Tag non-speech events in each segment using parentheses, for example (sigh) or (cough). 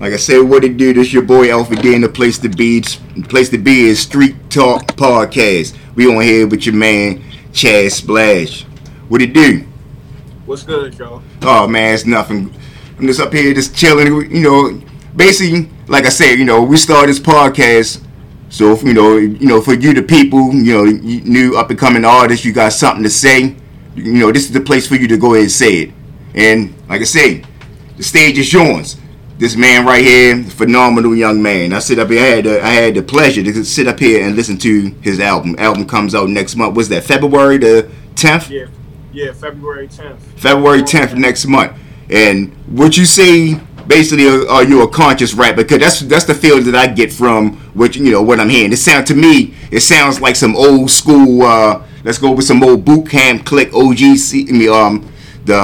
Like I said, what it do? This your boy Alpha D, and the place to be. The place to be is Streetz Talk Podcast. We on here with your man Chazz Splash. What it do? What's good, y'all? Oh man, it's nothing. I'm just up here, just chilling. You know, basically, like I said, you know, we started this podcast. So if, you know, you know, for you, the people, you know, new up and coming artists, you got something to say. You know, this is the place for you to go ahead and say it. And like I say, the stage is yours. This man right here, phenomenal young man. I sit up here. I had the, I had the pleasure to sit up here and listen to his album. Album comes out next month. Was that February the tenth? Yeah, yeah, February tenth. February tenth next month. And what you say, basically, are, are you a conscious rapper? Because that's that's the feeling that I get from what you know what I'm hearing. It sounds to me, it sounds like some old school. Uh, let's go with some old Boot Camp Clik OGC. I mean, um, the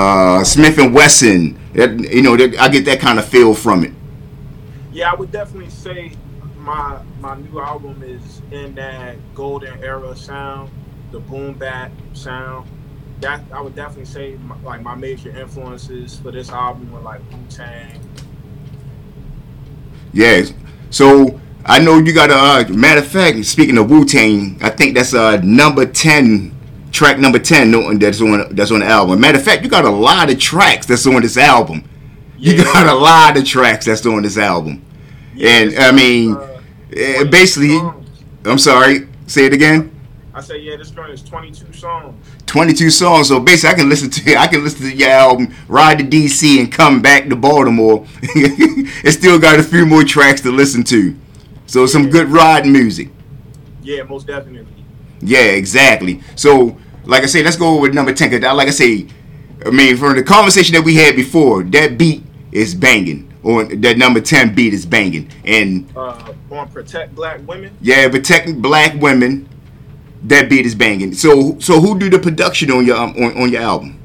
Smif-N-Wessun. That, you know, that, I get that kind of feel from it. Yeah, I would definitely say my my new album is in that golden era sound, the boom bap sound. That I would definitely say my, like my major influences for this album were like Wu Tang. Yes. So I know you got a uh, matter of fact. Speaking of Wu Tang, I think that's uh number ten track number ten that's on that's on the album. Matter of fact, you got a lot of tracks that's on this album. Yeah. You got a lot of tracks that's on this album, yeah, and I mean, uh, basically, I'm sorry. Say it again. I say yeah, this joint is 22 songs. 22 songs. So basically, I can listen to (laughs) I can listen to your album, ride to DC, and come back to Baltimore. (laughs) it still got a few more tracks to listen to. So some good riding music. Yeah, most definitely. Yeah, exactly. So like I say, let's go with number ten. Cause like I say, I mean, from the conversation that we had before, that beat is banging. Or that number ten beat is banging. And uh, on protect black women. Yeah, protecting black women. That beat is banging. So, so who do the production on your um, on, on your album?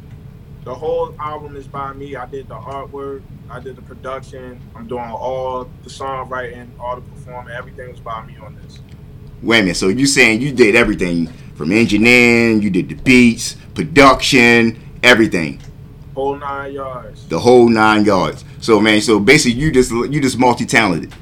The whole album is by me. I did the artwork. I did the production. I'm doing all the songwriting, all the performing. Everything was by me on this. Wait a minute. So you saying you did everything? From engineering, you did the beats, production, everything. Whole nine yards. The whole nine yards. So man, so basically you just you just multi talented.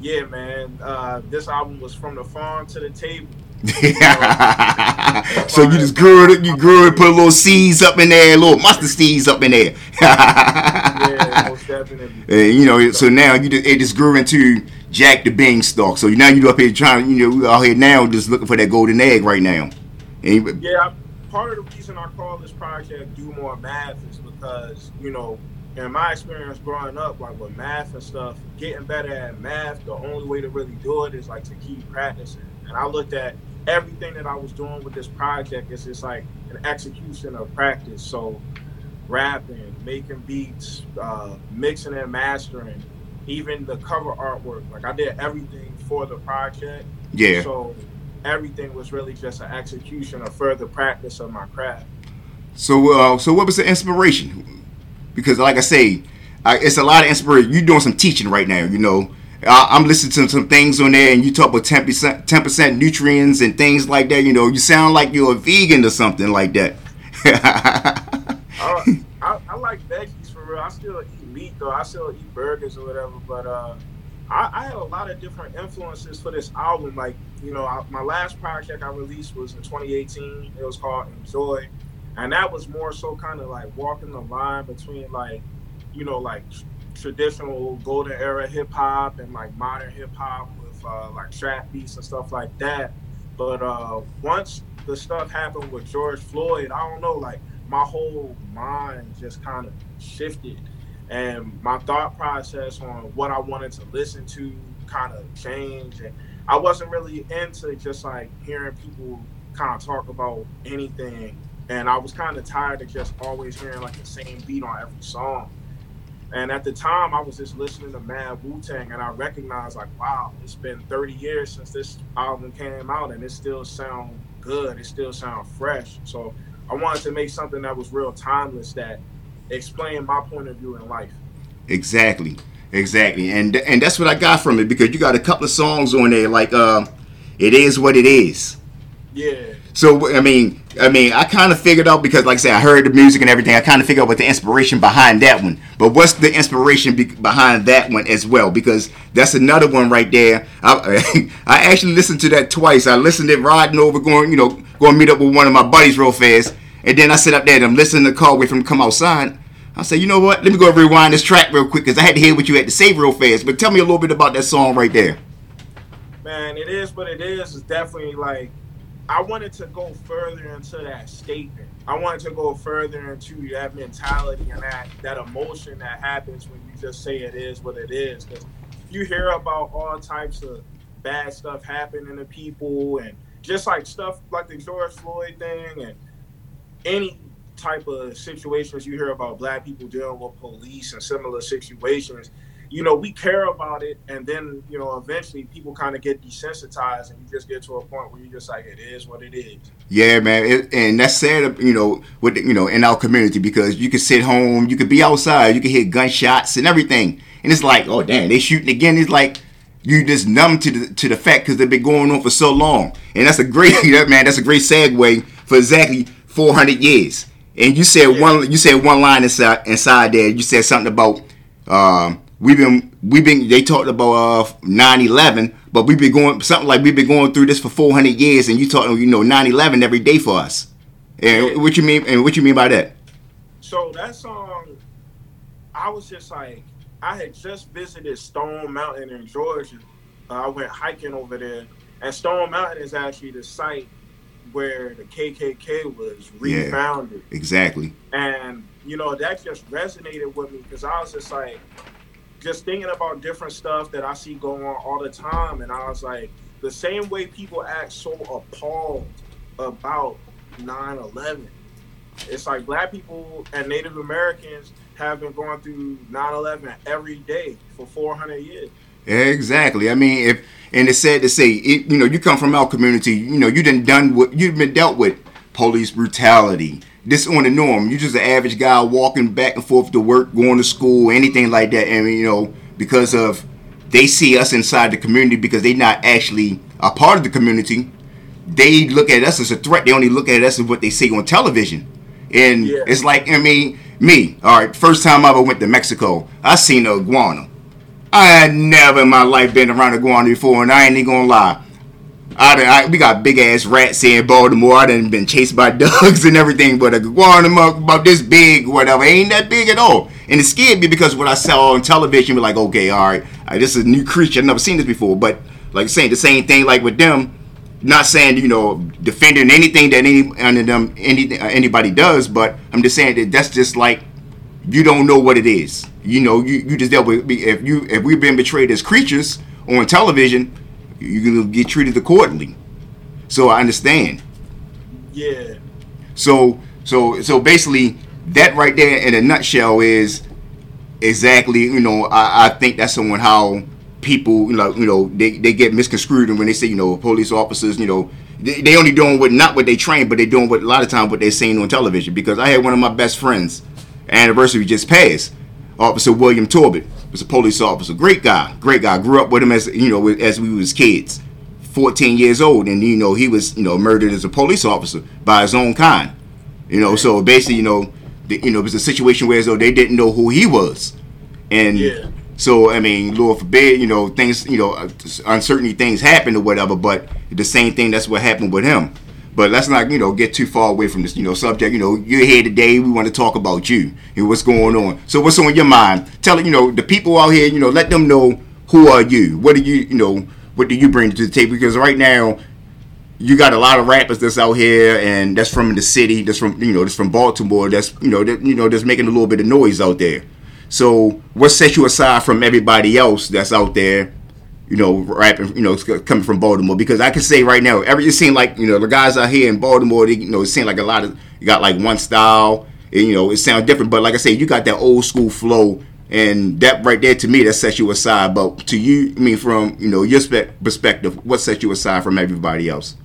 Yeah, man. Uh, this album was from the farm to the table. (laughs) so you just grew it, you grew it, put a little seeds up in there, a little mustard seeds up in there. (laughs) yeah, most definitely. And, you know, so now you just, it just grew into Jack the Beanstalk. So now you up here trying, you know, out here now just looking for that golden egg right now. And, yeah, part of the reason I call this project "Do More Math" is because you know, in my experience growing up, like with math and stuff, getting better at math, the only way to really do it is like to keep practicing. And I looked at everything that I was doing with this project is just like an execution of practice. So rapping, making beats, uh, mixing and mastering, even the cover artwork. Like I did everything for the project. Yeah. So everything was really just an execution of further practice of my craft. So, uh, so what was the inspiration? Because, like I say, I, it's a lot of inspiration. You're doing some teaching right now. You know, I, am listening to some things on there, and you talk about ten percent, ten percent nutrients and things like that. You know, you sound like you're a vegan or something like that. (laughs) uh, I, I like veggies for real. I still eat meat though. I still eat burgers or whatever. But uh, I, I had a lot of different influences for this album. Like you know, I, my last project I released was in 2018. It was called Enjoy, and that was more so kind of like walking the line between like, you know, like traditional golden era hip hop and like modern hip hop with uh, like trap beats and stuff like that. But uh, once the stuff happened with George Floyd, I don't know, like my whole mind just kind of shifted and my thought process on what I wanted to listen to kind of changed. And I wasn't really into just like hearing people kind of talk about anything. And I was kind of tired of just always hearing like the same beat on every song. And at the time, I was just listening to Mad Wu Tang, and I recognized like, wow, it's been 30 years since this album came out, and it still sounds good. It still sounds fresh. So I wanted to make something that was real timeless that explained my point of view in life. Exactly, exactly, and and that's what I got from it because you got a couple of songs on there like uh, "It Is What It Is." Yeah. So I mean, I mean, I kind of figured out because, like I said, I heard the music and everything. I kind of figured out what the inspiration behind that one. But what's the inspiration be- behind that one as well? Because that's another one right there. I, (laughs) I actually listened to that twice. I listened to it riding over, going, you know, going to meet up with one of my buddies real fast, and then I sit up there and I'm listening to the car wait for him come outside. I say, you know what? Let me go rewind this track real quick because I had to hear what you had to say real fast. But tell me a little bit about that song right there. Man, it is what it is. It's definitely like I wanted to go further into that statement. I wanted to go further into that mentality and that that emotion that happens when you just say it is what it is. Because you hear about all types of bad stuff happening to people, and just like stuff like the George Floyd thing, and any type of situations you hear about black people dealing with police and similar situations you know, we care about it, and then you know, eventually people kind of get desensitized, and you just get to a point where you just like, it is what it is. Yeah, man, it, and that's sad, you know, with the, you know, in our community because you can sit home, you could be outside, you can hear gunshots and everything, and it's like, oh damn, they shooting again. It's like you just numb to the to the fact because they've been going on for so long, and that's a great, (laughs) man, that's a great segue for exactly 400 years. And you said yeah. one, you said one line inside inside there. You said something about. Um, we've been we've been they talked about uh 9-11 but we've been going something like we've been going through this for 400 years and you talking you know 9-11 every day for us. And yeah. what you mean and what you mean by that? So that song i was just like i had just visited stone mountain in georgia. Uh, i went hiking over there and stone mountain is actually the site where the kkk was refounded. yeah, exactly. And you know that just resonated with me because i was just like just thinking about different stuff that I see going on all the time, and I was like, the same way people act so appalled about 9/11. It's like black people and Native Americans have been going through 9/11 every day for 400 years. Exactly. I mean, if and it's sad to say, it, you know, you come from our community, you know, you done done what you've been dealt with police brutality, this on the norm. You're just an average guy walking back and forth to work, going to school, anything like that. And you know, because of they see us inside the community because they're not actually a part of the community. They look at us as a threat. They only look at us as what they see on television. And yeah. it's like, I mean, me, all right, first time I ever went to Mexico, I seen a iguana. I had never in my life been around a iguana before, and I ain't even gonna lie. I, I, we got big ass rats here in Baltimore. I done been chased by (laughs) dogs and everything, but a iguana about this big, whatever, ain't that big at all. And it scared me because what I saw on television, we're like, okay, all right, right, this is a new creature. I've never seen this before. But like saying the same thing, like with them, not saying you know defending anything that any under them any, anybody does, but I'm just saying that that's just like you don't know what it is. You know, you, you just dealt with if you if we've been betrayed as creatures on television you're gonna get treated accordingly. So I understand. Yeah. So so so basically that right there in a nutshell is exactly you know I, I think that's someone how people you know you know they, they get misconstrued and when they say you know police officers you know they, they only doing what not what they train but they doing what a lot of times what they're saying on television because I had one of my best friends anniversary just passed Officer William Torbit was a police officer. Great guy, great guy. Grew up with him as you know as we was kids. 14 years old, and you know he was you know murdered as a police officer by his own kind. You know, so basically, you know, the, you know, it was a situation where as though they didn't know who he was, and yeah. so I mean, Lord forbid, you know, things, you know, uncertainty things happen or whatever. But the same thing that's what happened with him. But let's not, you know, get too far away from this, you know, subject. You know, you're here today. We want to talk about you and what's going on. So what's on your mind? Tell it, you know the people out here. You know, let them know who are you. What do you, you know, what do you bring to the table? Because right now, you got a lot of rappers that's out here, and that's from the city. That's from you know, that's from Baltimore. That's you know, that, you know, that's making a little bit of noise out there. So what sets you aside from everybody else that's out there you know, rapping, you know, coming from Baltimore because I can say right now, every it seems like you know the guys out here in Baltimore, they, you know, it seems like a lot of you got like one style, and you know, it sounds different. But like I say, you got that old school flow, and that right there to me, that sets you aside. But to you, I mean, from you know your perspective, what sets you aside from everybody else?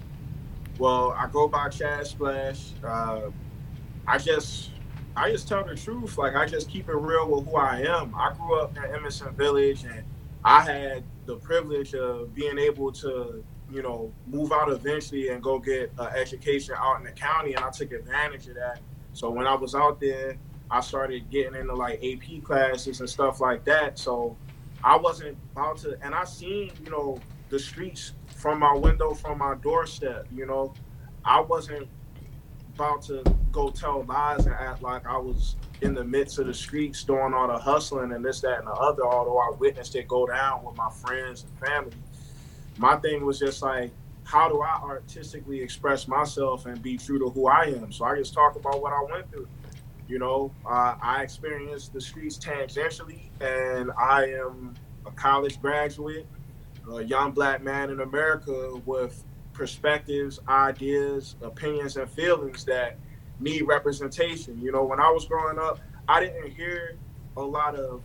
Well, I go by Chazz Splash. Uh, I just I just tell the truth. Like I just keep it real with who I am. I grew up in Edmondson Village, and I had the privilege of being able to you know, move out eventually and go get an education out in the county. And I took advantage of that. So when I was out there, I started getting into like AP classes and stuff like that. So I wasn't about to, and I seen, you know, the streets from my window, from my doorstep, you know. I wasn't about to go tell lies and act like I was in the midst of the streets doing all the hustling and this, that, and the other, although I witnessed it go down with my friends and family. My thing was just like, how do I artistically express myself and be true to who I am? So I just talk about what I went through. You know, uh, I experienced the streets tangentially, and I am a college graduate, a young black man in America with perspectives, ideas, opinions, and feelings that need representation. You know, when I was growing up, I didn't hear a lot of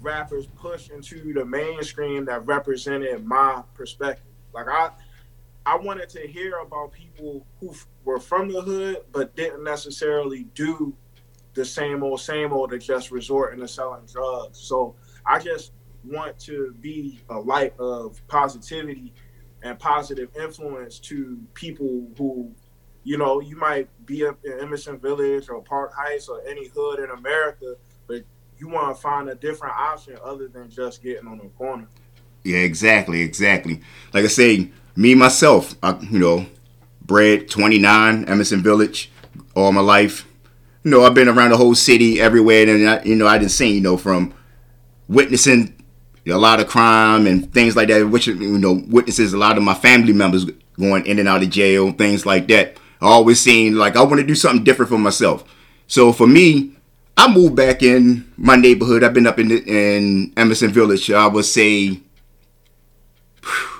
rappers push into the mainstream that represented my perspective. Like I I wanted to hear about people who were from the hood but didn't necessarily do the same old same old to just resorting to selling drugs. So I just want to be a light of positivity and positive influence to people who, you know, you might be up in Edmondson Village or Park Heights or any hood in America, but you want to find a different option other than just getting on the corner. Yeah, exactly, exactly. Like I say, me myself, I, you know, bred 29, Edmondson Village, all my life. You know, I've been around the whole city, everywhere, and I, you know, I didn't see, you know, from witnessing a lot of crime and things like that, which you know witnesses a lot of my family members going in and out of jail, things like that. Always seen like I want to do something different for myself. So for me, I moved back in my neighborhood. I've been up in in Edmondson Village. I would say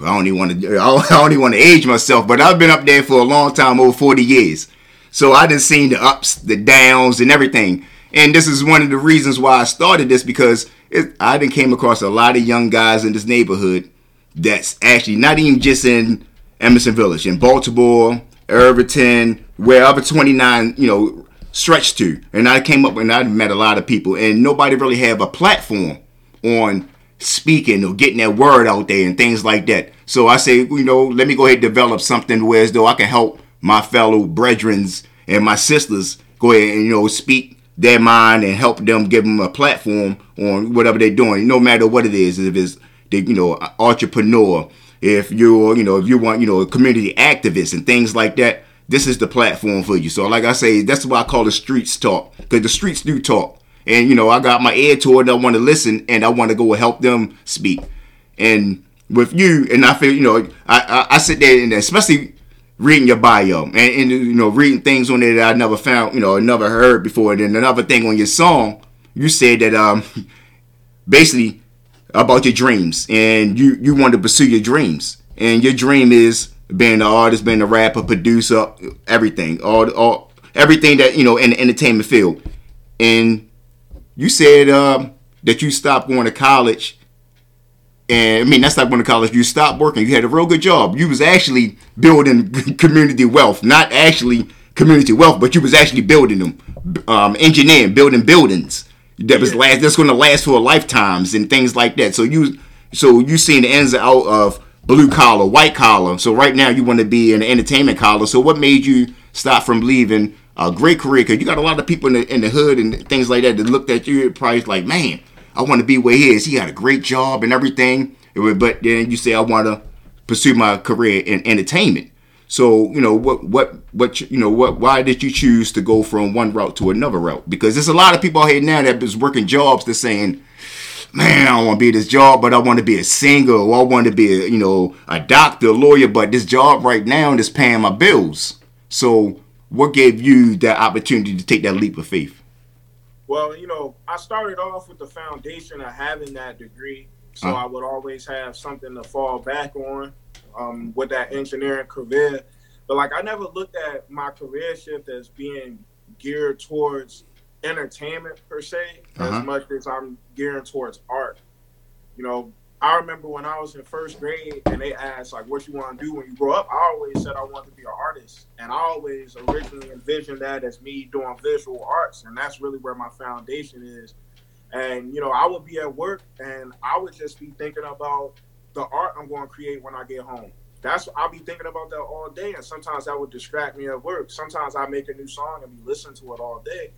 I don't even want to (laughs) I don't even want to age myself, but I've been up there for a long time, over 40 years. So I done seen the ups, the downs, and everything. And this is one of the reasons why I started this because it, I done came across a lot of young guys in this neighborhood that's actually not even just in Edmondson Village, in Baltimore, Irvington, wherever 29, you know, stretched to. And I came up and I met a lot of people, and nobody really have a platform on speaking or getting that word out there and things like that. So I say, you know, let me go ahead and develop something where as though I can help my fellow brethren and my sisters go ahead and, you know, speak their mind and help them give them a platform on whatever they're doing, no matter what it is. If it's the you know entrepreneur, if you're you know if you want you know a community activist and things like that, this is the platform for you. So like I say, that's why I call the streets talk because the streets do talk. And you know I got my ear to it. I want to listen and I want to go help them speak. And with you, and I feel you know I I, I sit there and especially reading your bio and, and, you know reading things on there that I never found, you know, never heard before. And then another thing on your song, you said that um (laughs) basically about your dreams and you you want to pursue your dreams and your dream is being an artist, being a rapper, producer, everything, all all everything that you know in the entertainment field. And you said um, that you stopped going to college and I mean that's like going to college you stopped working. You had a real good job. You was actually building (laughs) community wealth, not actually community wealth, but you was actually building them, um, engineering, building buildings that was last. That's going to last for lifetimes and things like that. So you, so you seen the and out of blue collar, white collar. So right now you want to be in the entertainment collar. So what made you stop from leaving a great career? Because you got a lot of people in the in the hood and things like that that looked at you probably like, man I want to be where he is. He got a great job and everything. But then you say I want to pursue my career in entertainment. So you know what what what you know what why did you choose to go from one route to another route? Because there's a lot of people out here now that is working jobs that's saying, man, I don't want to be this job, but I want to be a singer or I want to be a you know a doctor, a lawyer, but this job right now is paying my bills. So what gave you that opportunity to take that leap of faith? Well, you know, I started off with the foundation of having that degree, so uh-huh. I would always have something to fall back on um, with that engineering career. But like, I never looked at my career shift as being geared towards entertainment per se, uh-huh. as much as I'm geared towards art. You know, I remember when I was in first grade and they asked like, "What you want to do when you grow up?" I always said I wanted to be an artist, and I always originally envisioned that as me doing visual arts, and that's really where my foundation is. And you know, I would be at work and I would just be thinking about the art I'm going to create when I get home. that's I'll be thinking about that all day, and sometimes that would distract me at work. Sometimes I make a new song and be listening to it all day,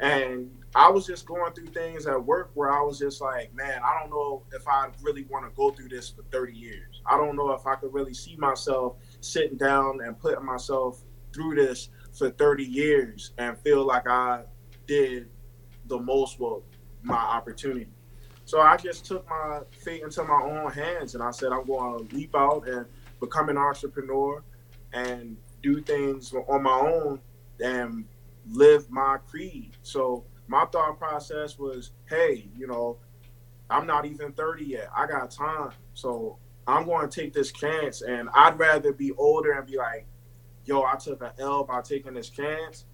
and I was just going through things at work where I was just like, man, I don't know if I really want to go through this for 30 years. I don't know if I could really see myself sitting down and putting myself through this for 30 years and feel like I did the most with my opportunity. So I just took my fate into my own hands and I said, I'm going to leap out and become an entrepreneur and do things on my own and live my creed. So my thought process was, hey, you know, I'm not even 30 yet. I got time. So I'm going to take this chance and I'd rather be older and be like, yo, I took an L by taking this chance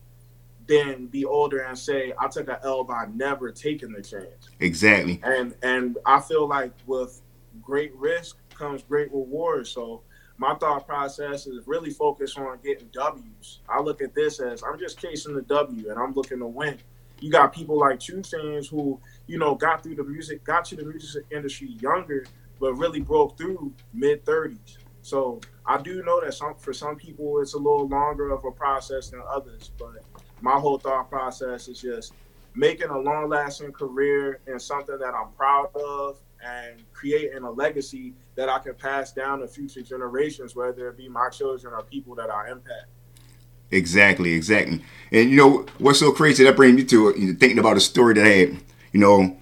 than be older and say I took an L by never taking the chance. Exactly. And and I feel like with great risk comes great reward. So my thought process is really focused on getting W's. I look at this as I'm just chasing the W and I'm looking to win. You got people like 2 Chainz who, you know, got through the music, got to the music industry younger, but really broke through mid 30s. So I do know that some for some people it's a little longer of a process than others, but my whole thought process is just making a long lasting career in something that I'm proud of and creating a legacy that I can pass down to future generations, whether it be my children or people that I impact. Exactly, exactly. And you know what's so crazy? That brings me to you know, thinking about a story that I had. You know,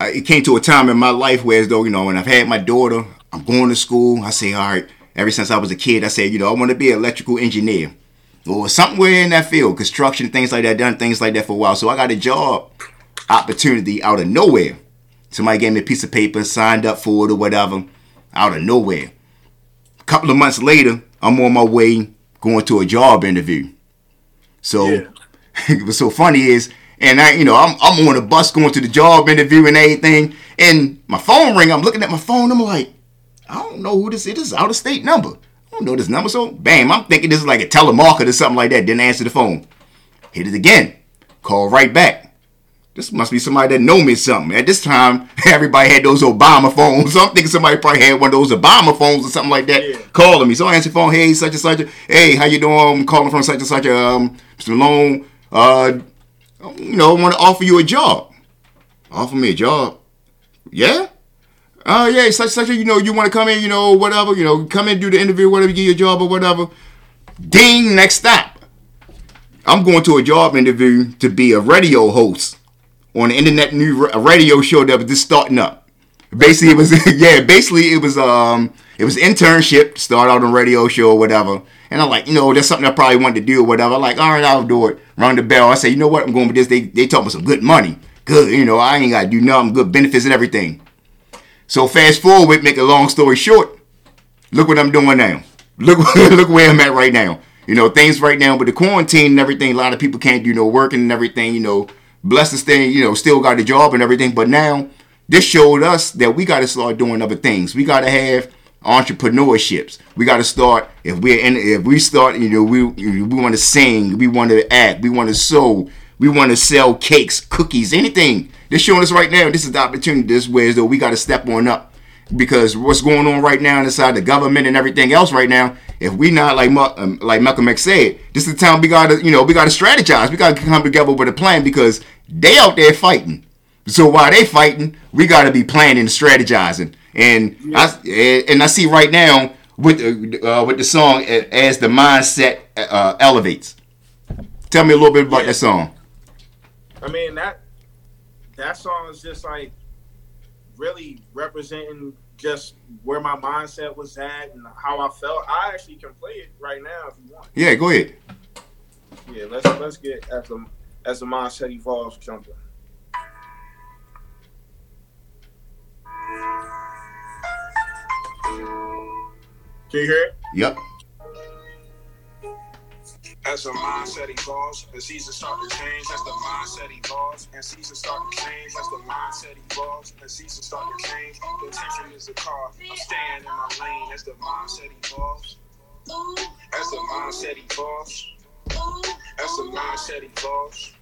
I, it came to a time in my life where, as though you know, when I've had my daughter, I'm going to school. I say, all right. Ever since I was a kid, I said, you know, I want to be an electrical engineer or somewhere in that field, construction, things like that. Done things like that for a while. So I got a job opportunity out of nowhere Somebody gave me a piece of paper, signed up for it or whatever, out of nowhere. A couple of months later, I'm on my way going to a job interview. So yeah. (laughs) what's so funny is, and I, you know, I'm, I'm on a bus going to the job interview and everything, and my phone ring. I'm looking at my phone. I'm like, I don't know who this is. This is out of state number. Don't know this number. So bam, I'm thinking this is like a telemarketer or something like that. Didn't answer the phone. Hit it again. Call right back. This must be somebody that know me something. At this time, (laughs) everybody had those Obama phones. So (laughs) I'm thinking somebody probably had one of those Obama phones or something like that, yeah. calling me. So I answer the phone. Hey, such and such. Hey, how you doing? I'm calling from such and such. Um, Mr. Malone. Uh, you know, I want to offer you a job. Offer me a job. Yeah. Oh yeah, such such. A, you know, you want to come in. You know, whatever. You know, come in, do the interview, whatever, get your job or whatever. Ding. Next stop. I'm going to a job interview to be a radio host on an internet new radio show that was just starting up. Basically, it was (laughs) yeah. Basically, it was um, it was internship. Start out on radio show or whatever. And I'm like, you know, that's something I probably wanted to do or whatever. I'm like, all right, I'll do it. Rung the bell. I say, you know what? I'm going with this. They they about some good money. Good, you know, I ain't got to do nothing. Good benefits and everything. So fast forward, make a long story short. Look what I'm doing now. Look (laughs) look where I'm at right now. You know, things right now with the quarantine and everything. A lot of people can't do no working and everything. You know, Blessed thing, you know, still got a job and everything. But now this showed us that we got to start doing other things. We got to have entrepreneurships. We got to start if we're in if we start, you know, we we want to sing, we want to act, we want to sew, we want to sell cakes, cookies, anything. They're showing us right now. This is the opportunity. This way, is though we got to step on up because what's going on right now inside the government and everything else right now. If we not like um, like Malcolm X said, this is the time we gotta you know we gotta strategize. We gotta come together with a plan because they out there fighting. So while they fighting, we gotta be planning and strategizing. And yeah. I and I see right now with uh, with the song as the mindset uh, elevates. Tell me a little bit about yeah. that song. I mean that that song is just like really representing just where my mindset was at and how I felt. I actually can play it right now if you want. Yeah, go ahead. Yeah, let's let's get as the as the mindset evolves jumping. Can you hear it? Yep. As the mindset evolves, the seasons start to change. As the mindset evolves, and seasons start to change. As the mindset evolves, and seasons start to change. The tension is a car. I'm staying in my lane. As the mindset evolves, as the mindset evolves, as the mindset evolves,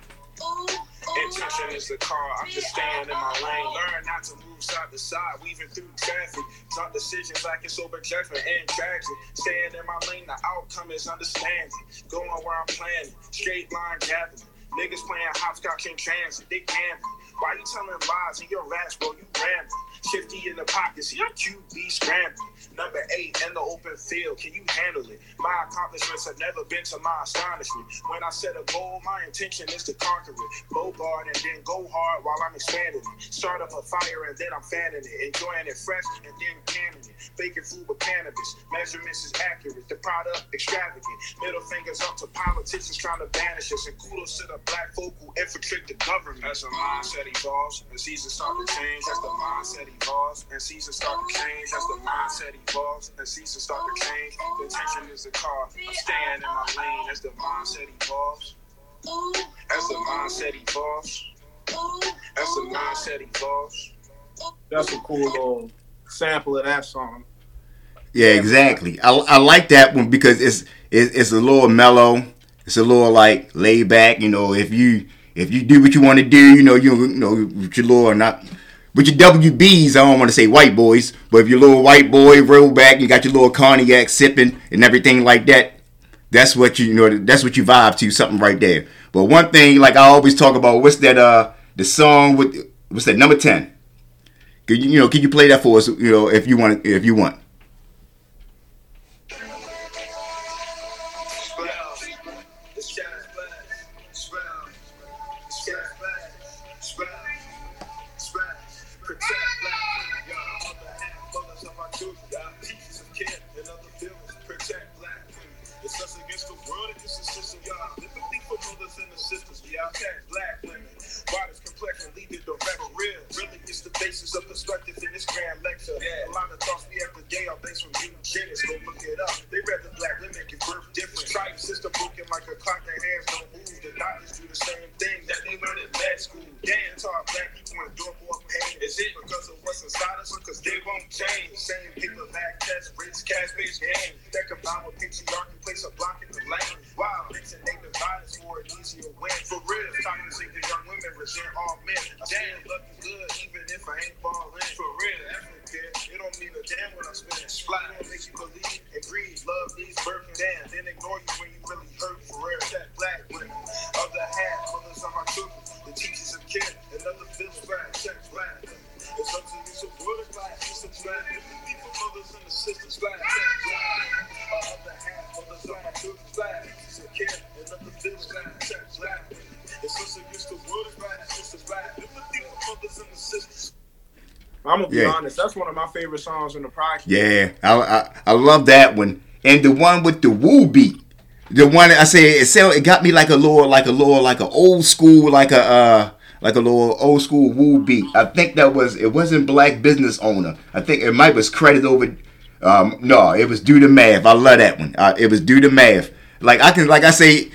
Intention is the car, I'm just staying in my lane. Learn not to move side to side, weaving through traffic. Talk decisions like it's over judgment and tragic. Staying in my lane, the outcome is understanding. Going where I'm planning, straight line gathering. Niggas playing hopscotch in transit, they gambling. Why you telling lies in your raps, bro? You rambling. Shifty in the pockets, your QB scrambling. Number eight in the open field, can you handle it? My accomplishments have never been to my astonishment. When I set a goal, my intention is to conquer it. Go Bogart and then go hard while I'm expanding it. Start up a fire and then I'm fanning it. Enjoying it fresh and then canning it. Faking food with cannabis. Measurements is accurate. The product extravagant. Middle fingers up to politicians trying to banish us. And kudos to the black folk who infiltrate the government. As a mindset evolves and seasons start to change, as the mindset evolves and seasons start to change, as the mindset evolves and seasons start to change. The intention is the car. I'm staying in my lane as the mindset evolves. As the mindset evolves. As the mindset evolves. That's a cool little sample of that song. Yeah, exactly. I, I like that one because it's, it's it's a little mellow. It's a little like laid back. You know, if you if you do what you want to do, you know, you, you know, with your little not with your WBs, I don't want to say white boys, but if your little white boy roll back, you got your little cognac sipping and everything like that. That's what you, you know. That's what you vibe to. Something right there. But one thing, like I always talk about, what's that? Uh, the song with what's that? Number ten. Can you, you know? Can you play that for us? You know, if you want. If you want. Sisters black. Other half, of my children black, teachers of care, another feeling black, check black women. It's up to you to put a black, sisters mothers and the sisters. I'm gonna be yeah. honest. That's one of my favorite songs in the project. Yeah, I, I, I love that one, and the one with the woo beat. The one I say it sound, it got me like a little like a little like a old school like a uh like a little old school woo beat. I think that was it wasn't black business owner. I think it might was credit over. Um, no, it was Do More Math. I love that one. Uh, it was Do More Math. Like I can like I say,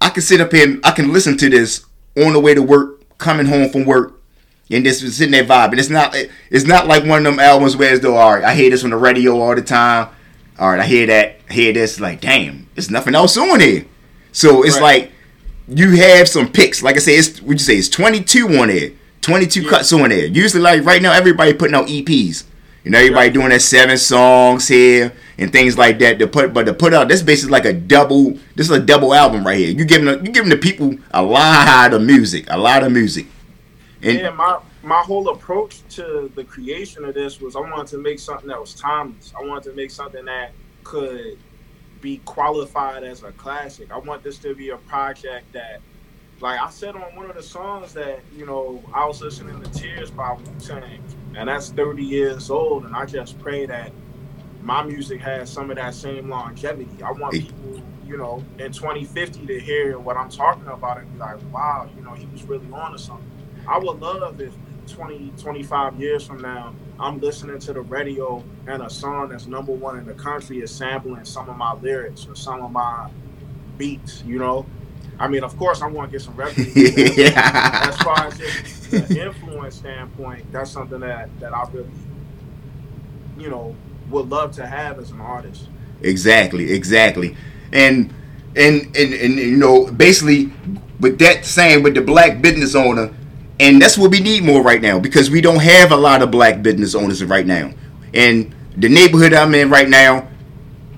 I can sit up here and I can listen to this on the way to work, coming home from work, and just sitting there vibing. It's not it's not like one of them albums where it's though all right. I hear this on the radio all the time. All right, I hear that. I hear this. Like damn, there's nothing else on here. So it's right. like you have some picks. Like I say, it's would you say it's 22 on there, 22 yeah. cuts on there. Usually, like right now, everybody putting out EPs. You know, everybody doing that seven songs here and things like that. To put, but to put out this basically like a double. This is a double album right here. You giving you giving the people a lot of music, a lot of music. And yeah, my my whole approach to the creation of this was I wanted to make something that was timeless. I wanted to make something that could be qualified as a classic. I want this to be a project that, like I said on one of the songs that you know I was listening to Tears by Wu Tang, and that's 30 years old, and I just pray that my music has some of that same longevity. I want people, you know, in 2050 to hear what I'm talking about and be like, wow, you know, he was really on to something. I would love if 20, 25 years from now, I'm listening to the radio and a song that's number one in the country is sampling some of my lyrics or some of my beats, you know? I mean, of course, I want to get some revenue. yeah. (laughs) As far as just the influence standpoint, that's something that, that I really, you know, would love to have as an artist. Exactly, exactly. And and, and and you know basically with that saying with the black business owner and that's what we need more right now because we don't have a lot of black business owners right now and the neighborhood i'm in right now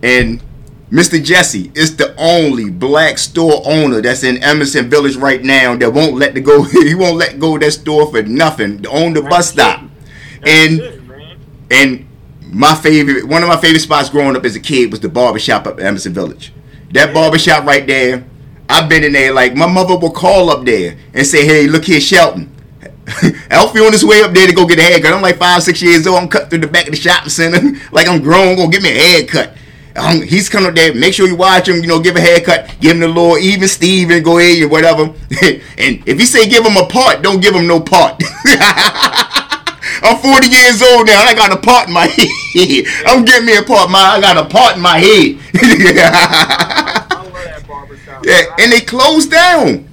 and mr jesse is the only black store owner that's in edmondson village right now that won't let the go (laughs) he won't let go of that store for nothing own the bus stop and and my favorite one of my favorite spots growing up as a kid was the barbershop up at edmondson village that barbershop right there I've been in there like my mother will call up there and say, "Hey, look here, Shelton." (laughs) Alfie on his way up there to go get a haircut. I'm like five, six years old. I'm cut through the back of the shopping center (laughs) like I'm grown. Gonna get me a haircut. Um, he's coming up there. Make sure you watch him. You know, give a haircut. Give him the little even Steve and go ahead and whatever. (laughs) and if you say give him a part, don't give him no part. (laughs) I'm 40 years old now. I got a part in my (laughs) head. I'm getting me a part. My I got a part in my head. Yeah, and they closed down.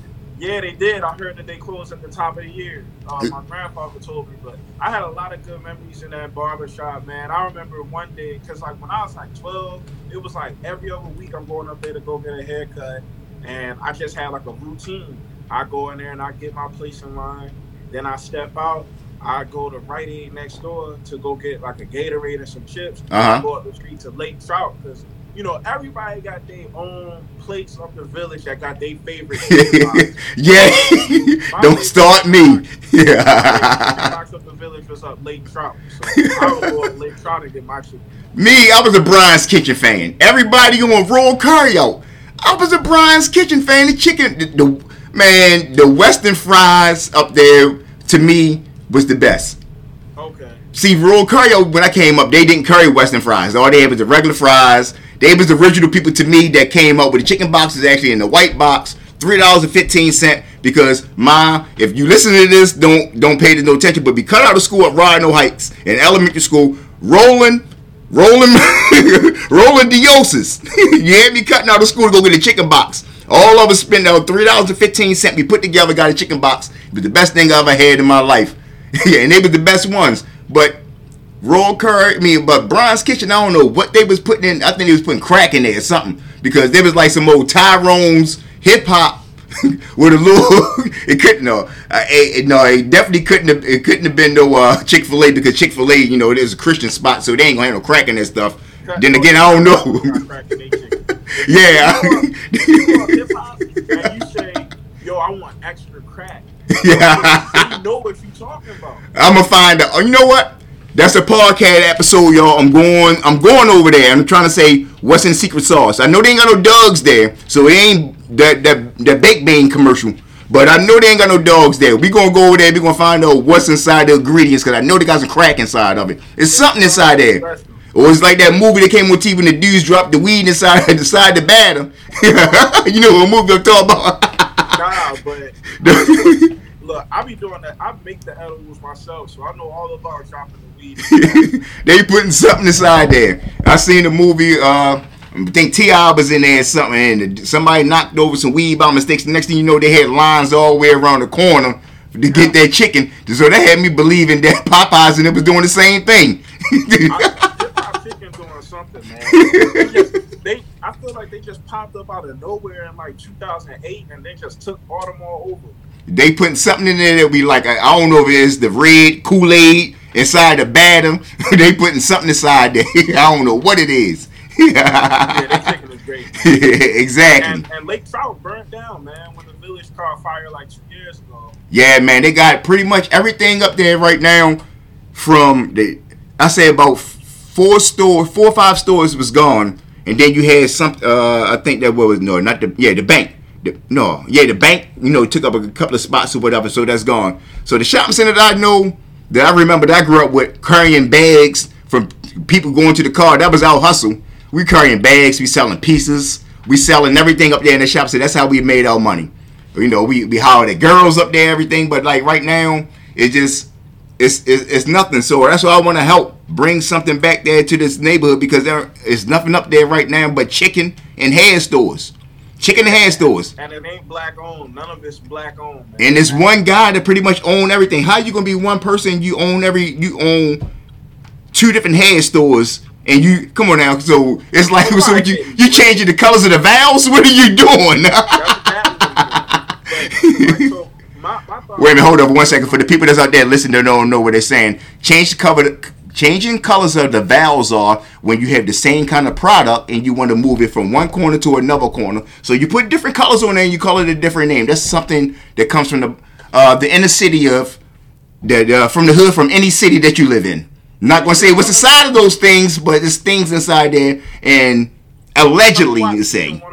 Yeah, they did. I heard that they closed at the top of the year. Uh, my grandfather told me, but I had a lot of good memories in that barbershop, man. I remember one day, because like when I was like 12, it was like every other week I'm going up there to go get a haircut, and I just had like a routine. I go in there and I get my place in line, then I step out. I go to Rite Aid next door to go get like a Gatorade and some chips. Uh-huh. I go up the street to Lake Trout because you know, everybody got their own place of the village that got their favorite. (laughs) yeah, (laughs) (laughs) don't start me. Yeah. box of the village was up Lake Trout, so I would go up Lake Trout and get my shit. Me, I was a Brian's Kitchen fan. Everybody going Royal Curry. I was a Brian's Kitchen fan. The chicken, the, the man, the Western fries up there to me was the best. Okay. See, Royal Curry, when I came up, they didn't curry Western fries. All they had was the regular fries they was the original people to me that came up with the chicken box is actually in the white box, three dollars and fifteen cent. Because my, if you listen to this, don't don't pay no attention. But be cut out of school at Rognel Heights in elementary school, rolling, rolling, (laughs) rolling diosis. (laughs) you had me cutting out of school to go get a chicken box. All of us spent three dollars and fifteen cent. We put together, got a chicken box. It was the best thing I ever had in my life. (laughs) yeah, and they were the best ones. But Royal curry. I mean, but Brian's Kitchen, I don't know what they was putting in. I think they was putting crack in there or something because there was like some old Tyrone's hip hop (laughs) with a little. (laughs) it couldn't no, uh, it, no, it definitely couldn't have. It couldn't have been no uh, Chick Fil A because Chick Fil A, you know, it is a Christian spot, so they ain't gonna have no crack in that stuff. Crack then again, I don't know. (laughs) yeah. and you say, "Yo, I want extra crack." Yeah. you know what you talking about. I'm gonna find out. You know what? That's a podcast episode, y'all. I'm going. I'm going over there. I'm trying to say what's in secret sauce. I know they ain't got no dogs there, so it ain't that that that baked bean commercial. But I know they ain't got no dogs there. We gonna go over there. We gonna find out what's inside the ingredients because I know they got some crack inside of it. It's something inside there. Or it's like that movie that came on TV when the dudes dropped the weed inside (laughs) inside the batter. (laughs) you know what movie I'm talking about? nah, but (laughs) look, I be doing that. I make the edibles myself, so I know all about dropping (laughs) they putting something inside there. I seen the movie. Uh, I think T.I. was in there or something, and somebody knocked over some weed by mistake. The next thing you know, they had lines all the way around the corner to get that chicken. So that had me believing that (laughs) Popeyes and it was doing the same thing. I, chicken doing something, man. They, just, they, I feel like they just popped up out of nowhere in like 2008, and they just took Baltimore over. They putting something in there that we like. I, don't know if it's the red Kool Aid inside the bathroom. (laughs) they putting something inside there. (laughs) I don't know what it is. (laughs) yeah, they chicken is great. exactly. And, and, Lake Trout burnt down, man, when the village caught fire like two years ago. Yeah, man, they got pretty much everything up there right now. From the, I say about four store, four or five stores was gone, and then you had some. Uh, I think that was no, not the yeah, the bank. The, no, yeah, the bank. You know, took up a couple of spots or whatever, so that's gone. So the shopping center that I know that I remember that I grew up with carrying bags from people going to the car. That was our hustle. We carrying bags, we selling pieces, we selling everything up there in the shop. So that's how we made our money. You know, we we hired the girls up there, everything. But like right now, it just it's it's, it's nothing. So that's why I want to help bring something back there to this neighborhood because there is nothing up there right now but chicken and hair stores. Chicken and hand stores. And it ain't black owned. None of it's black owned. Man. And it's one guy that pretty much own everything. How you gonna be one person? You own every. You own two different hair stores and you come on now. So it's like so you you changing the colors of the vowels. (laughs) What are you doing? (laughs) Wait a minute, hold up one second. For the people that's out there listening, they don't know what they're saying. Change the cover. Changing colors of the vowels are when you have the same kind of product and you want to move it from one corner to another corner. So you put different colors on there and you call it a different name. That's something that comes from the uh, the inner city of that uh, from the hood from any city that you live in. not gonna say what's inside of those things, but there's things inside there, and allegedly you say.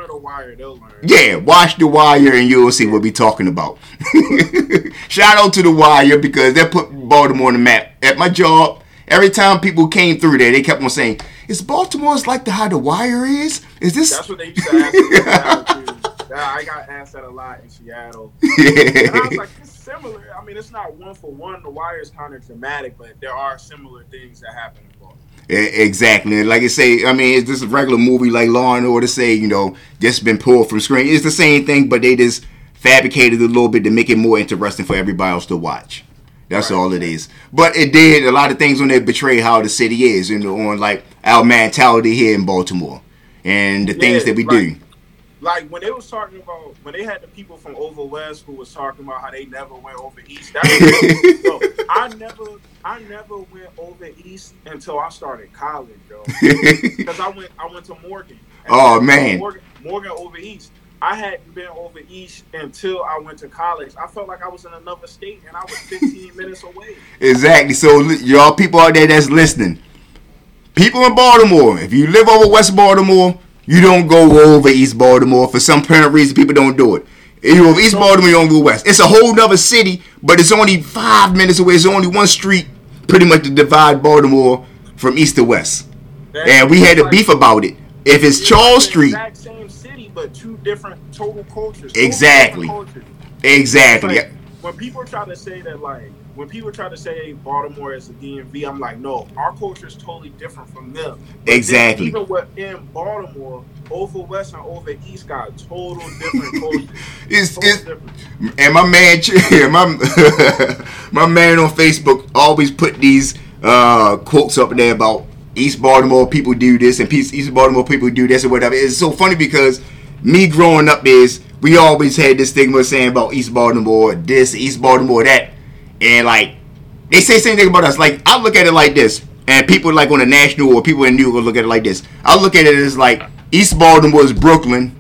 Yeah, watch the wire and you'll see what we're talking about. (laughs) Shout out to the wire because they put Baltimore on the map. At my job, every time people came through there, they kept on saying, "Is Baltimore Baltimore's like the how the wire is? Is this?" That's what they used to ask me. (laughs) I got asked that a lot in Seattle. Yeah. And I was like, it's similar. I mean, it's not one for one. The Wire is kind of dramatic, but there are similar things that happen involved. Exactly. Like I say, I mean, it's just a regular movie like Law and Order. Say, you know, just been pulled from screen. It's the same thing, but they just fabricated a little bit to make it more interesting for everybody else to watch. That's right. all it is. But it did a lot of things when they betray how the city is, and on like our mentality here in Baltimore, and the yeah, things that we do like when they was talking about when they had the people from over west who was talking about how they never went over east. That was, (laughs) so I never, I never went over east until I started college, yo. (laughs) Because I went, I went to Morgan. Oh man, Morgan, Morgan over east. I hadn't been over east until I went to college. I felt like I was in another state and I was 15 (laughs) minutes away. Exactly. So y'all people out there that's listening, people in Baltimore, if you live over West Baltimore you don't go over East Baltimore for some apparent reason. People don't do it. You over East Baltimore, you don't go west. It's a whole nother city, but it's only five minutes away. It's only one street, pretty much to divide Baltimore from east to west. And we had a beef about it. If it's Charles Street, exact same city, but two different total cultures. Exactly. cultures. Exactly. Like, when people try to say that, like when people try to say Baltimore is a DMV, I'm like, no, our culture is totally different from them. But exactly. Even within Baltimore, over west and over east got total different cultures. (laughs) it's, total it's different. and my man, (laughs) my (laughs) my man on Facebook always put these uh, quotes up there about East Baltimore people do this and East Baltimore people do this or whatever. It's so funny because me growing up is we always had this stigma saying about East Baltimore this, East Baltimore that and like they say same thing about us. Like I look at it like this, and people like on the national or people in New York look at it like this. I look at it as like East Baltimore is Brooklyn,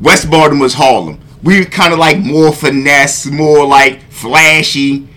West Baltimore is Harlem. We kind of like more finesse, more like flashy,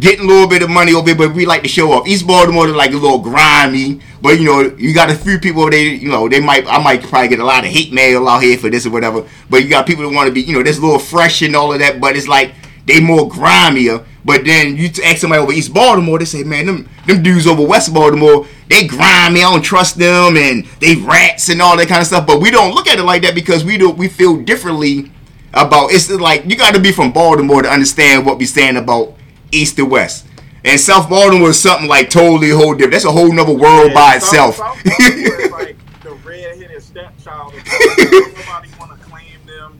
getting a little bit of money over here, but we like to show off. East Baltimore is like a little grimy, but you know, you got a few people they, you know, they might, I might probably get a lot of hate mail out here for this or whatever. But you got people that want to be, you know, this little fresh and all of that, but it's like they more grimier. But then you ask somebody over East Baltimore, they say, man, them them dudes over West Baltimore, they grimy. I don't trust them, and they rats and all that kind of stuff. But we don't look at it like that because we do we feel differently about. It's like you got to be from Baltimore to understand what we're saying about East to West. And South Baltimore is something like totally whole different. That's a whole nother world yeah, by South, itself. South like the red-headed stepchild. (laughs) Nobody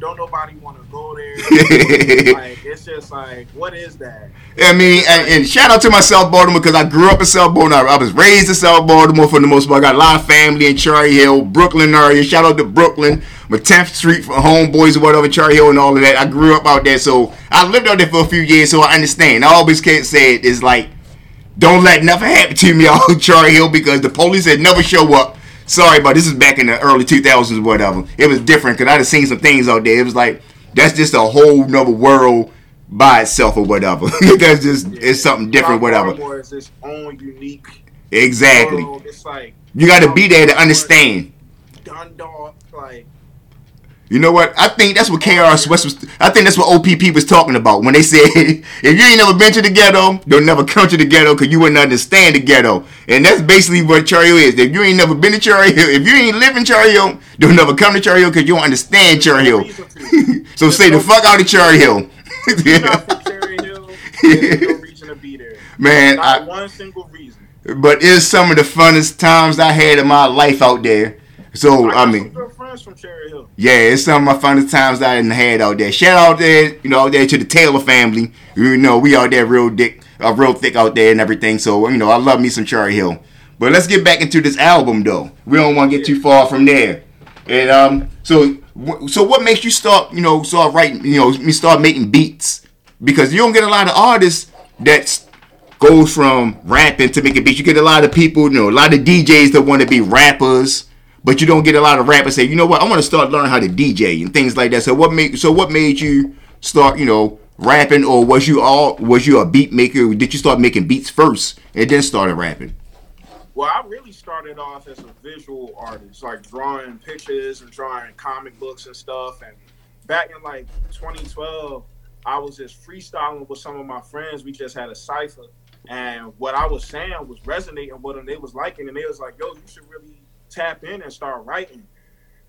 Don't nobody want to go there. (laughs) like it's just like, what is that? I mean, and, and, shout out to my South Baltimore because I grew up in South Baltimore. I was raised in South Baltimore for the most part. I got a lot of family in Cherry Hill, Brooklyn area. Shout out to Brooklyn, my 10th Street for homeboys or whatever, Cherry Hill and all of that. I grew up out there, so I lived out there for a few years, so I understand. I always can't say it is like, don't let nothing happen to me (laughs) out Cherry Hill because the police had never show up Sorry, but this is back in the early 2000s, whatever. It was different because I'd seen some things out there. It was like that's just a whole nother world by itself or whatever. (laughs) that's just yeah. it's something different, whatever. Is its own unique. Exactly. World. It's like you got to be there to understand. Dundalk, like you know what? I think that's what KRS West was. I think that's what OPP was talking about when they (laughs) said, if you ain't never been to the ghetto, don't never come to the ghetto because you wouldn't understand the ghetto. And that's basically what Hill is. If you ain't never been to Hill, if you ain't live in Hill, don't never come to Hill because you don't understand Hill. (laughs) so stay the fuck out of Cherry Hill. (laughs) Cherry Hill. There's no reason to be there. Man, not I, one single reason. But it's some of the funnest times I had in my life out there. So I, I mean, from Cherry Hill. Yeah, it's some of my funnest times I done had out there. Shout out there, you know, out there to the Taylor family. You know, we out there real dick, uh, real thick out there and everything. So you know, I love me some Cherry Hill. But let's get back into this album though. We don't want to get too far from there. And um, so so what makes you start, you know, start writing, you know, me start making beats? Because you don't get a lot of artists that goes from rapping to making beats. You get a lot of people, you know, a lot of DJs that want to be rappers, but you don't get a lot of rappers say, you know what, I want to start learning how to DJ and things like that. So what made so what made you start, you know, rapping, or was you all was you a beat maker? Did you start making beats first and then started rapping? Well, I really started off as a visual artist, like drawing pictures and drawing comic books and stuff. And back in like 2012, I was just freestyling with some of my friends. We just had a cipher, and what I was saying was resonating with them. They was liking, and they was like, "Yo, you should really tap in and start writing."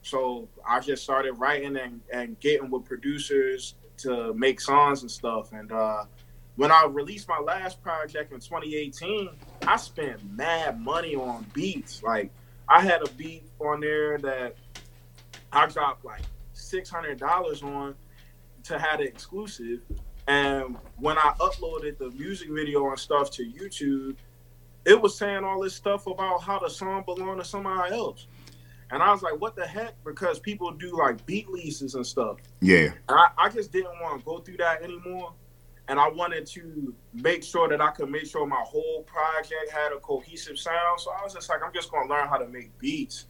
So I just started writing and, and getting with producers to make songs and stuff. And uh, when I released my last project in 2018, I spent mad money on beats. Like I had a beat on there that I dropped like six hundred dollars on to have it exclusive. And when I uploaded the music video and stuff to YouTube, it was saying all this stuff about how the song belonged to somebody else. And I was like, what the heck? Because people do like beat leases and stuff. Yeah. I, I just didn't want to go through that anymore and I wanted to make sure that I could make sure my whole project had a cohesive sound. So I was just like, I'm just gonna learn how to make beats,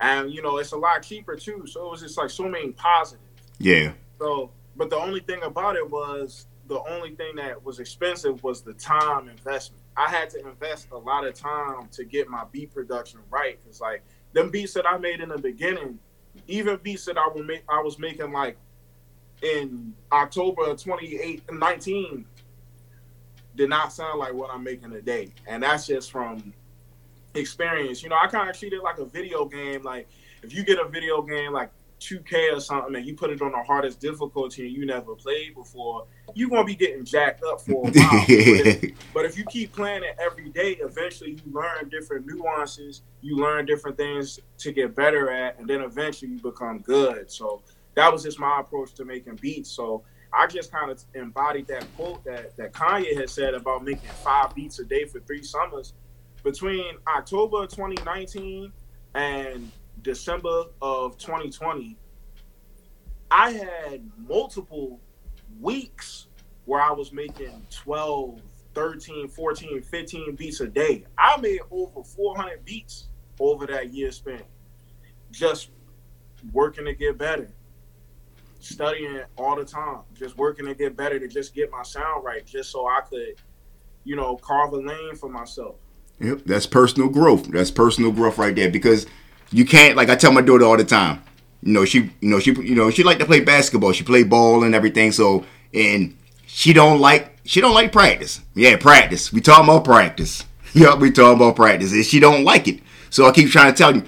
and you know, it's a lot cheaper too. So it was just like so many positives. Yeah. So, but the only thing about it was the only thing that was expensive was the time investment. I had to invest a lot of time to get my beat production right. Cause like them beats that I made in the beginning, even beats that I was make, I was making like in October of 2019 did not sound like what I'm making today. And that's just from experience. You know, I kind of treat it like a video game. Like if you get a video game like 2K or something and you put it on the hardest difficulty and you never played before, you're gonna be getting jacked up for a while. but, if, (laughs) but, if, you keep playing it every day, eventually you learn different nuances, you learn different things to get better at, and then eventually you become good. So that was just my approach to making beats. So I just kind of embodied that quote that, that Kanye had said about making five beats a day for three summers. Between October 2019 and December of 2020, I had multiple weeks where I was making 12, 13, 14, 15 beats a day. I made over 400 beats over that year span just working to get better studying all the time, just working to get better to just get my sound right, just so I could, you know, carve a lane for myself. Yep, that's personal growth. That's personal growth right there because you can't like I tell my daughter all the time. You know, she you know, she you know, she like to play basketball. She play ball and everything. So and she don't like she don't like practice. Yeah, practice. We talking about practice. (laughs) Yep, we talking about practice. And she don't like it. So I keep trying to tell you,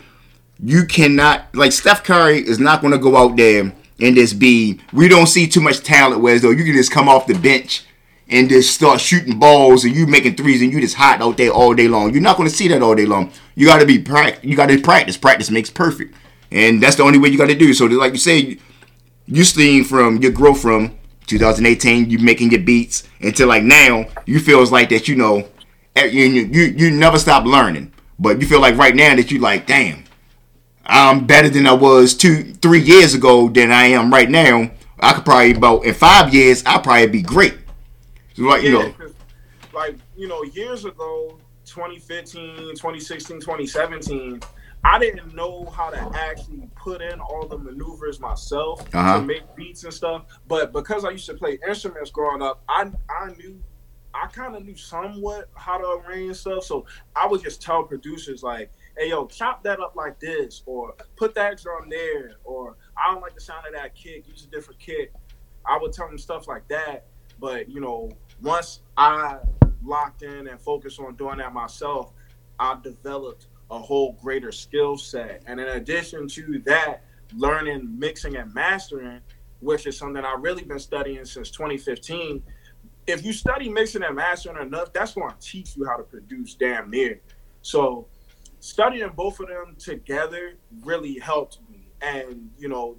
you cannot like Steph Curry is not gonna go out there and just be we don't see too much talent whereas though you can just come off the bench and just start shooting balls and you making threes and you just hot out there all day long. You're not going to see that all day long. You got to be practice. You got to practice. Practice makes perfect, and that's the only way you got to do. So, like you say, you seeing from your growth from 2018, you making your beats until like now, you feels like that. You know, eh, you you you never stop learning, but you feel like right now that you like, damn, I'm better than I was two, three years ago than I am right now. I could probably about in five years I'll probably be great. Like yeah, you know, like you know, years ago, 2015, 2016, 2017, I didn't know how to actually put in all the maneuvers myself uh-huh. to make beats and stuff. But because I used to play instruments growing up, I I knew I kind of knew somewhat how to arrange stuff. So I would just tell producers like, hey yo, chop that up like this, or put that drum there, or I don't like the sound of that kick, use a different kick. I would tell them stuff like that. But you know, once I locked in and focused on doing that myself, I developed a whole greater skill set. And in addition to that, learning mixing and mastering, which is something I've really been studying since 2015. If you study mixing and mastering enough, that's going to teach you how to produce damn near. So studying both of them together really helped me. And, you know,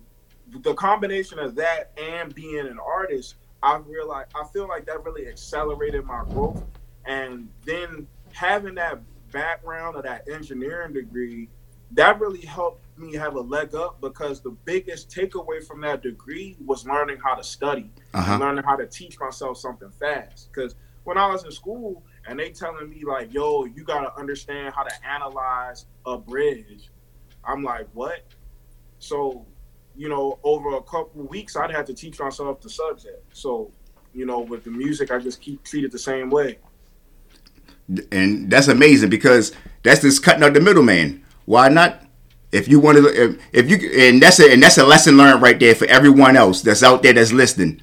the combination of that and being an artist, I realized I feel like that really accelerated my growth. And then having that background of that engineering degree, that really helped me have a leg up because the biggest takeaway from that degree was learning how to study Uh-huh. and learning how to teach myself something fast. Because when I was in school and they telling me like, "Yo, you gotta understand how to analyze a bridge," I'm like, "What?" So, you know, over a couple weeks, I'd have to teach myself the subject. So, you know, with the music, I just keep treat it the same way. and that's amazing because that's just cutting out the middleman. Why not? If you want to, if, if you and that's a and that's a lesson learned right there for everyone else that's out there that's listening.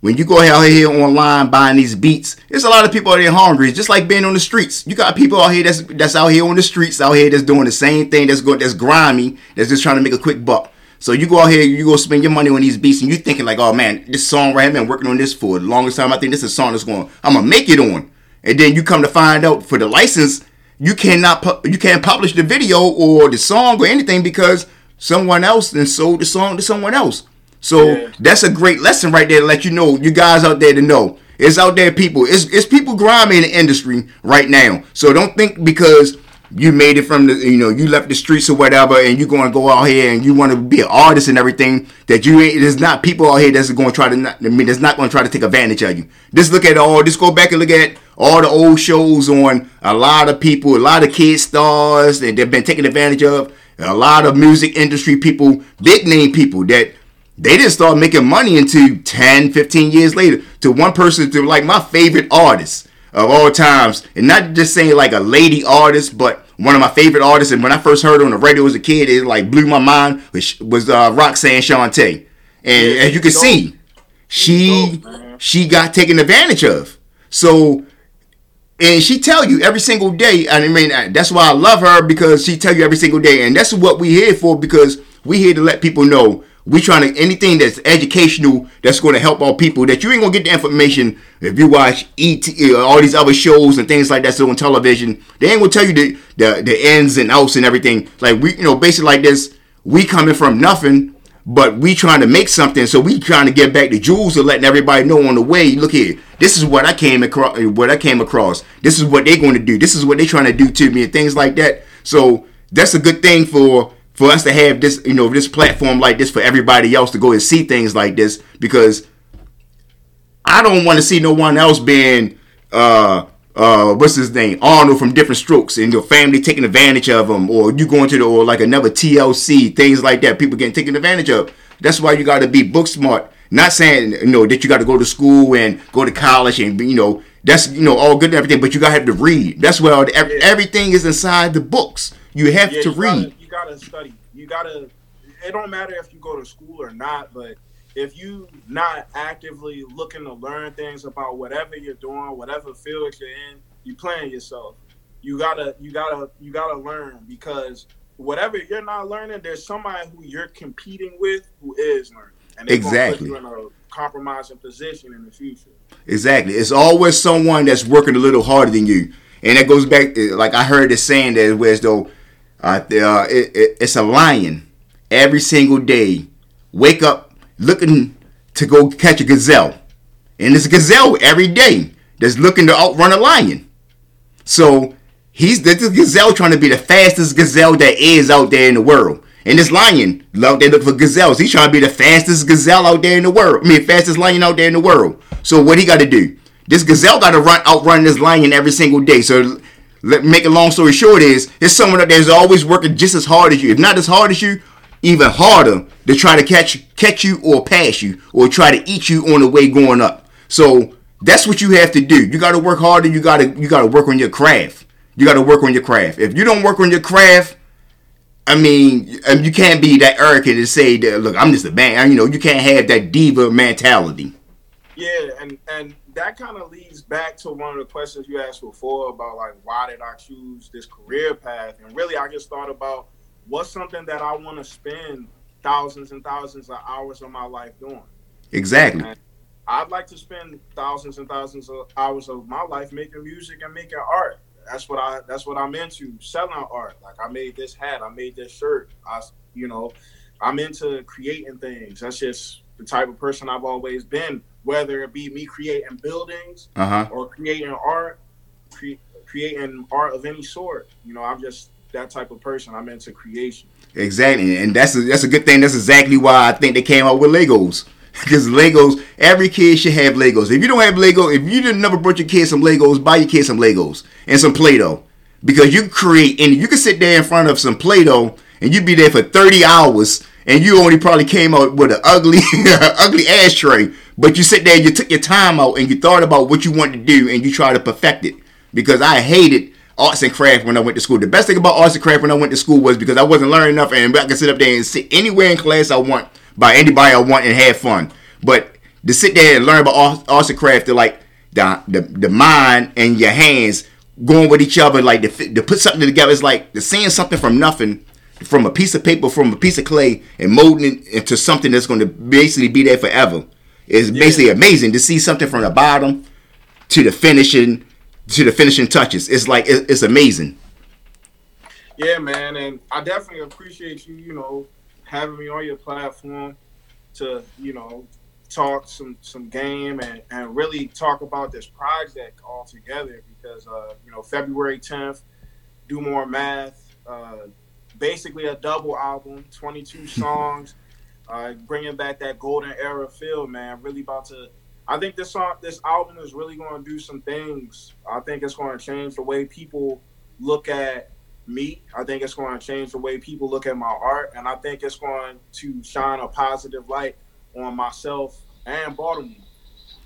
When you go out here online buying these beats, there's a lot of people out there hungry. Just like being on the streets. You got people out here that's that's out here on the streets, out here that's doing the same thing. That's going that's grimy. That's just trying to make a quick buck. So you go out here, you go spend your money on these beats, and you thinking like, oh man, this song right here, I've been working on this for the longest time. I think this is a song that's going, I'm gonna make it on. And then you come to find out for the license, you cannot pu- you can't publish the video or the song or anything because someone else then sold the song to someone else. So Yeah. that's a great lesson right there to let you know, you guys out there to know. It's out there, people. It's it's people grimy in the industry right now. So don't think because you made it from the you know you left the streets or whatever, and you're going to go out here and you want to be an artist and everything that you ain't. There's not people out here that's going to try to. Not, I mean, that's not going to try to take advantage of you. Just look at all. Just go back and look at all the old shows on a lot of people, a lot of kid stars that they've been taken advantage of. A lot of music industry people, big name people that they didn't start making money until 10, 15 years later. To one person, to like my favorite artist of all times, and not just saying like a lady artist, but one of my favorite artists. And when I first heard her on the radio as a kid, it like blew my mind. Which was uh, Roxanne Shante, and Yeah, as you can dope. see, she dope, she got taken advantage of. So and she tell you every single day and i mean that's why i love her because she tell you every single day and that's what we here for because we here to let people know we trying to anything that's educational that's going to help our people that you ain't gonna get the information if you watch et uh, all these other shows and things like that so on television they ain't gonna tell you the, the the ins and outs and everything like we you know basically like this we coming from nothing but we trying to make something, so we trying to get back the jewels and letting everybody know on the way. Look here, this is what I came across. What I came across. This is what they're going to do. This is what they're trying to do to me, and things like that. So that's a good thing for for us to have this, you know, this platform like this for everybody else to go and see things like this because I don't want to see no one else being uh uh what's his name Arnold from Diff'rent Strokes and your family taking advantage of him or you going to the or like another TLC things like that people getting taken advantage of. That's why you got to be book smart. Not saying you know that you got to go to school and go to college and you know that's you know all good and everything, but you got to have to read. That's where the, everything is inside the books. You have Yeah, to you read. Gotta, gotta study. You gotta. It don't matter if you go to school or not, but if you not actively looking to learn things about whatever you're doing, whatever field you're in, you playing yourself. You gotta, you gotta, you gotta learn because whatever you're not learning, there's somebody who you're competing with who is learning, and Exactly. put you in a compromising position in the future. Exactly. It's always someone that's working a little harder than you, and that goes back. To, like I heard this saying that where as though uh, uh, it, it, it's a lion every single day. Wake up looking to go catch a gazelle, and it's a gazelle every day that's looking to outrun a lion. So he's this gazelle trying to be the fastest gazelle that is out there in the world. And this lion out there looking for gazelles. He's trying to be the fastest gazelle out there in the world. I mean, fastest lion out there in the world. So what he got to do? This gazelle got to run outrun this lion every single day. So let make a long story short is it's someone there that's always working just as hard as you, if not as hard as you, even harder to try to catch catch you or pass you or try to eat you on the way going up. So that's what you have to do. You got to work harder. You got to you got to work on your craft. You got to work on your craft. If you don't work on your craft, I mean, um, you can't be that arrogant and say that. Look, I'm just a man. You know, you can't have that diva mentality. Yeah, and and that kind of leads back to one of the questions you asked before about like why did I choose this career path? And really, I just thought about what's something that I want to spend thousands and thousands of hours of my life doing. Exactly. And I'd like to spend thousands and thousands of hours of my life making music and making art. That's what I. That's what I'm into. Selling art. Like I made this hat. I made this shirt. I, you know, I'm into creating things. That's just the type of person I've always been. Whether it be me creating buildings Uh huh. or creating art, cre- creating art of any sort. You know, I'm just that type of person. I'm into creation. Exactly, and that's a, that's a good thing. That's exactly why I think they came out with Legos. (laughs) Because Legos, every kid should have Legos. If you don't have Lego, if you didn't never brought your kids some Legos, buy your kids some Legos and some Play-Doh. Because you create, and you can sit there in front of some Play-Doh and you'd be there for 30 hours and you only probably came out with an ugly, (laughs) ugly ashtray. But you sit there, you took your time out and you thought about what you wanted to do and you try to perfect it. Because I hated arts and craft when I went to school. The best thing about arts and craft when I went to school was because I wasn't learning enough and I could sit up there and sit anywhere in class I want by anybody I want and have fun. But to sit there and learn about arts and craft, to like the, the the mind and your hands going with each other, like to, to put something together. It's like to seeing something from nothing, from a piece of paper, from a piece of clay, and molding it into something that's going to basically be there forever. It's yeah. basically amazing to see something from the bottom to the finishing to the finishing touches. It's like it, it's amazing. Yeah, man, and I definitely appreciate you. You know, having me on your platform to you know talk some some game and, and really talk about this project all together because uh, you know February 10th, Do More Math, uh, basically a double album, 22 songs, uh, bringing back that golden era feel, man. Really about to. I think this song, this album is really going to do some things. I think it's going to change the way people look at me. I think it's going to change the way people look at my art, and I think it's going to shine a positive light on myself and Baltimore.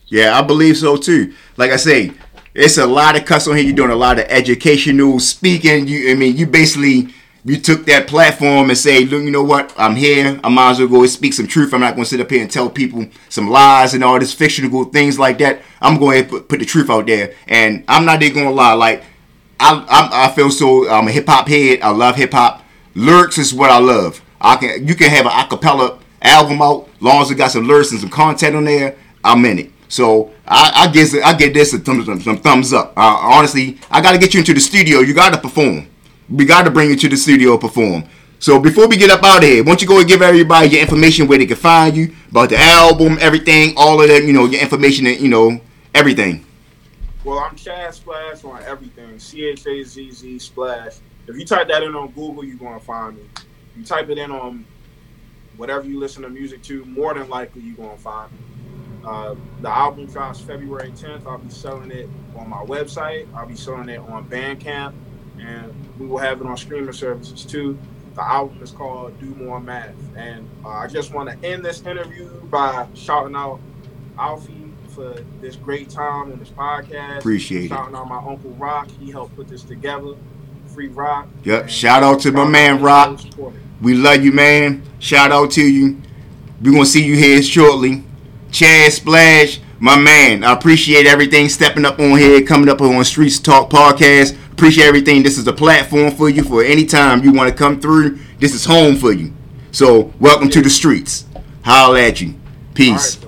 Yeah, I believe so too. Like I say, it's a lot of cuss on here. You're doing a lot of educational speaking. You, I mean, you basically you took that platform and say, look, you know what? I'm here. I might as well go and speak some truth. I'm not going to sit up here and tell people some lies and all this fictional things like that. I'm going to put, the truth out there, and I'm not even going to lie. Like I, I, I feel so. I'm a hip hop head. I love hip hop. Lyrics is what I love. I can you can have an acapella album out, long as it got some lyrics and some content on there. I'm in it. So I, I guess I get this some, some, some thumbs up. Uh, honestly, I got to get you into the studio. You got to perform. We got to bring you to the studio perform. So before we get up out of here, why don't you go and give everybody your information where they can find you about the album, everything, all of that, you know, your information, and you know, everything. Well, I'm Chazz Splash on everything. C H A Z Z Splash. If you type that in on Google, you're gonna find me. You type it in on whatever you listen to music to, more than likely you're gonna find me. Uh, the album drops February 10th. I'll be selling it on my website. I'll be selling it on Bandcamp, and we will have it on streaming services too. The album is called Do More Math, and uh, I just want to end this interview by shouting out Alfie for this great time on this podcast. Appreciate Shouting it. Shouting out my uncle Rock. He helped put this together. Free Rock. Yep. Shout out to my man Rock. We love you, man. Shout out to you. We're gonna see you here shortly. Chazz Splash, my man. I appreciate everything stepping up on here, coming up on Streetz Talk Podcast. Appreciate everything. This is a platform for you for any time you want to come through. This is home for you. So welcome to the streets. Holla at you. Peace.